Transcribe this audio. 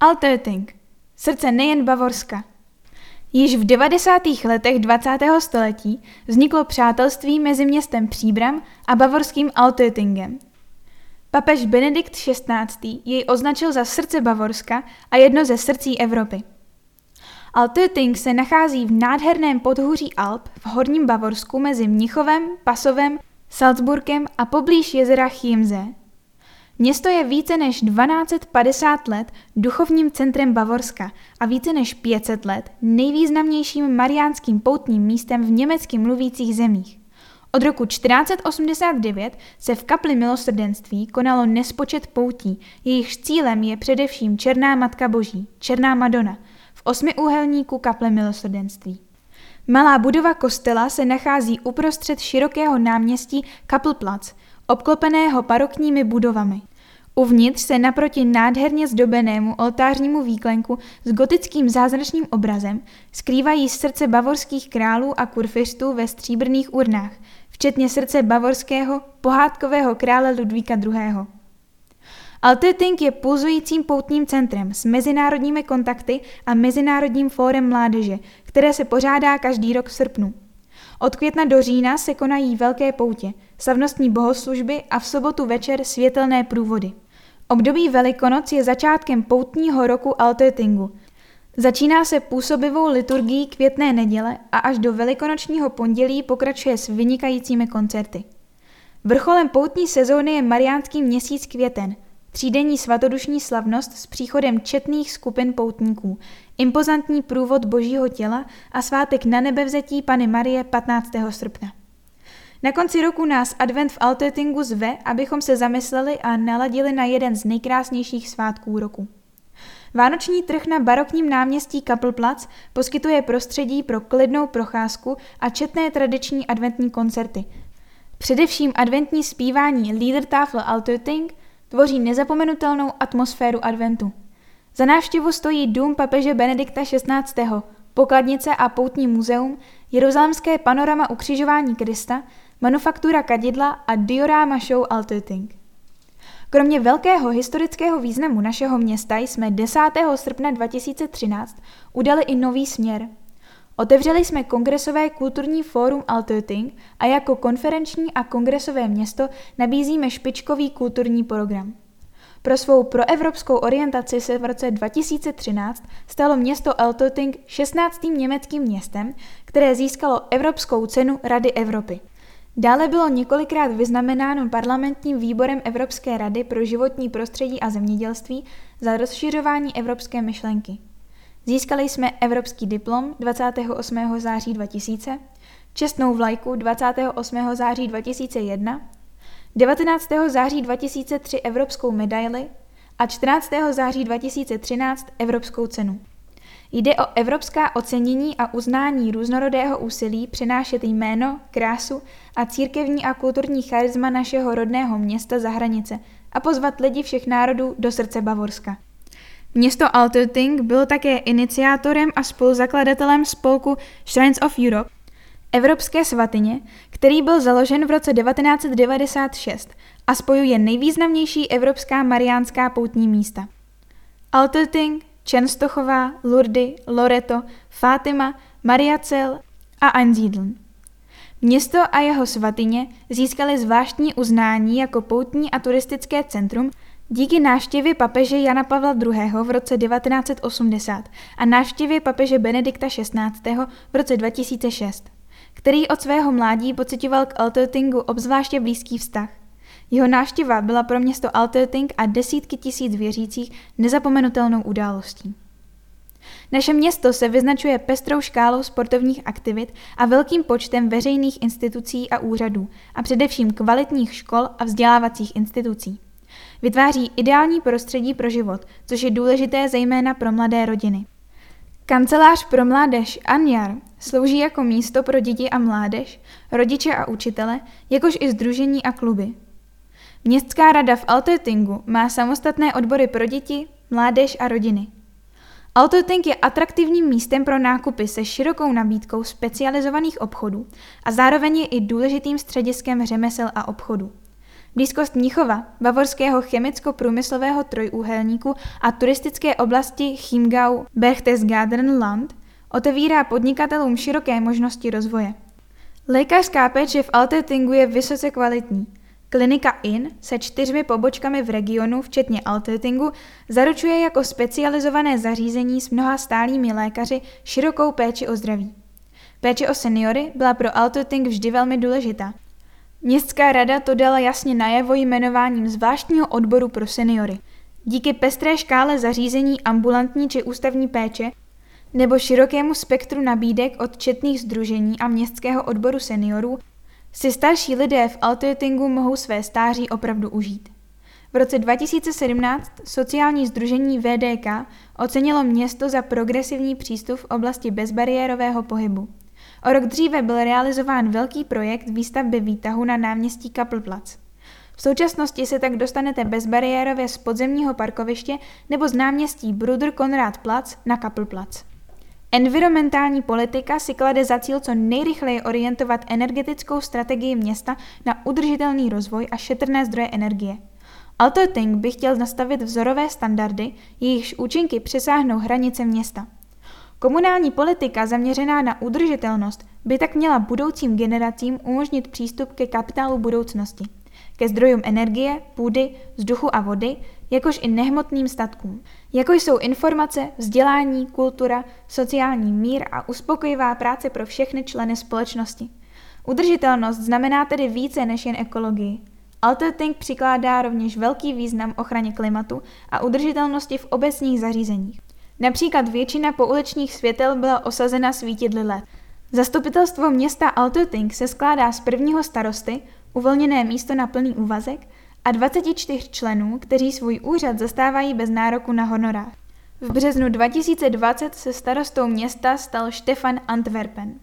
Altöting, srdce nejen Bavorska. Již v 90. letech 20. století vzniklo přátelství mezi městem Příbram a bavorským Altötingem. Papež Benedikt XVI. jej označil za srdce Bavorska a jedno ze srdcí Evropy. Altöting se nachází v nádherném podhůří Alp v horním Bavorsku mezi Mnichovem, Pasovem, Salzburgem a poblíž jezera Chiemsee. Město je více než 1250 let duchovním centrem Bavorska a více než 500 let nejvýznamnějším mariánským poutním místem v německy mluvících zemích. Od roku 1489 se v kapli milosrdenství konalo nespočet poutí, jejichž cílem je především Černá Matka Boží, Černá Madonna, v osmiúhelníku kaple milosrdenství. Malá budova kostela se nachází uprostřed širokého náměstí Kaplplac, obklopeného barokními budovami. Uvnitř se naproti nádherně zdobenému oltářnímu výklenku s gotickým zázračným obrazem skrývají srdce bavorských králů a kurfistů ve stříbrných urnách, včetně srdce bavorského pohádkového krále Ludvíka II. Altöting je pulzujícím poutním centrem s mezinárodními kontakty a Mezinárodním fórem mládeže, které se pořádá každý rok v srpnu. Od května do října se konají velké poutě, slavnostní bohoslužby a v sobotu večer světelné průvody. Období Velikonoc je začátkem poutního roku Altötingu. Začíná se působivou liturgií květné neděle a až do velikonočního pondělí pokračuje s vynikajícími koncerty. Vrcholem poutní sezóny je mariánský měsíc květen, třídenní svatodušní slavnost s příchodem četných skupin poutníků, impozantní průvod božího těla a svátek na nebevzetí Pany Marie 15. srpna. Na konci roku nás advent v Altötingu zve, abychom se zamysleli a naladili na jeden z nejkrásnějších svátků roku. Vánoční trh na barokním náměstí Kaplplac poskytuje prostředí pro klidnou procházku a četné tradiční adventní koncerty. Především adventní zpívání Liedertafel Altöting tvoří nezapomenutelnou atmosféru adventu. Za návštěvu stojí dům papeže Benedikta XVI., pokladnice a poutní muzeum, jeruzalémské panorama ukřižování Krista, manufaktura kadidla a dioráma show Altöting. Kromě velkého historického významu našeho města jsme 10. srpna 2013 udali i nový směr. Otevřeli jsme kongresové kulturní fórum Altöting a jako konferenční a kongresové město nabízíme špičkový kulturní program. Pro svou proevropskou orientaci se v roce 2013 stalo město Altöting 16. německým městem, které získalo Evropskou cenu Rady Evropy. Dále bylo několikrát vyznamenáno parlamentním výborem Evropské rady pro životní prostředí a zemědělství za rozšiřování evropské myšlenky. Získali jsme evropský diplom 28. září 2000, čestnou vlajku 28. září 2001, 19. září 2003 evropskou medaili a 14. září 2013 evropskou cenu. Jde o evropská ocenění a uznání různorodého úsilí přinášet jméno, krásu a církevní a kulturní charisma našeho rodného města za hranice a pozvat lidi všech národů do srdce Bavorska. Město Altöting bylo také iniciátorem a spoluzakladatelem spolku Shrines of Europe, Evropské svatyně, který byl založen v roce 1996 a spojuje nejvýznamnější evropská mariánská poutní místa. Altöting, Čenstochová, Lurdy, Loreto, Fátima, Mariacel a Einsiedeln. Město a jeho svatyně získaly zvláštní uznání jako poutní a turistické centrum díky návštěvě papeže Jana Pavla II. v roce 1980 a návštěvě papeže Benedikta XVI. v roce 2006, který od svého mládí pocitoval k Altötingu obzvláště blízký vztah. Jeho návštěva byla pro město Altöting a desítky tisíc věřících nezapomenutelnou událostí. Naše město se vyznačuje pestrou škálou sportovních aktivit a velkým počtem veřejných institucí a úřadů a především kvalitních škol a vzdělávacích institucí. Vytváří ideální prostředí pro život, což je důležité zejména pro mladé rodiny. Kancelář pro mládež Anjar slouží jako místo pro děti a mládež, rodiče a učitele, jakož i združení a kluby. Městská rada v Altötingu má samostatné odbory pro děti, mládež a rodiny. Altöting je atraktivním místem pro nákupy se širokou nabídkou specializovaných obchodů a zároveň je i důležitým střediskem řemesel a obchodů. Blízkost Mnichova, bavorského chemicko-průmyslového trojúhelníku a turistické oblasti Chiemgau Berchtesgaden Land otevírá podnikatelům široké možnosti rozvoje. Lékařská péče v Altötingu je vysoce kvalitní. Klinika IN se čtyřmi pobočkami v regionu, včetně Altötingu, zaručuje jako specializované zařízení s mnoha stálými lékaři širokou péči o zdraví. Péče o seniory byla pro Altöting vždy velmi důležitá. Městská rada to dala jasně najevo jmenováním zvláštního odboru pro seniory. Díky pestré škále zařízení ambulantní či ústavní péče nebo širokému spektru nabídek od četných združení a městského odboru seniorů si starší lidé v Altötingu mohou své stáří opravdu užít. V roce 2017 sociální združení VDK ocenilo město za progresivní přístup v oblasti bezbariérového pohybu. O rok dříve byl realizován velký projekt výstavby výtahu na náměstí Kaplplatz. V současnosti se tak dostanete bezbariérově z podzemního parkoviště nebo z náměstí Bruder Konrad Platz na Kaplplatz. Environmentální politika si klade za cíl co nejrychleji orientovat energetickou strategii města na udržitelný rozvoj a šetrné zdroje energie. Altoting by chtěl nastavit vzorové standardy, jejichž účinky přesáhnou hranice města. Komunální politika zaměřená na udržitelnost by tak měla budoucím generacím umožnit přístup ke kapitálu budoucnosti, ke zdrojům energie, půdy, vzduchu a vody, jakož i nehmotným statkům, jako jsou informace, vzdělání, kultura, sociální mír a uspokojivá práce pro všechny členy společnosti. Udržitelnost znamená tedy více než jen ekologii. Alterting přikládá rovněž velký význam ochraně klimatu a udržitelnosti v obecních zařízeních. Například většina pouličních světel byla osazena svítidly LED. Zastupitelstvo města Altöting se skládá z prvního starosty, uvolněné místo na plný úvazek, a 24 členů, kteří svůj úřad zastávají bez nároku na honorár. V březnu 2020 se starostou města stal Štefan Antwerpen.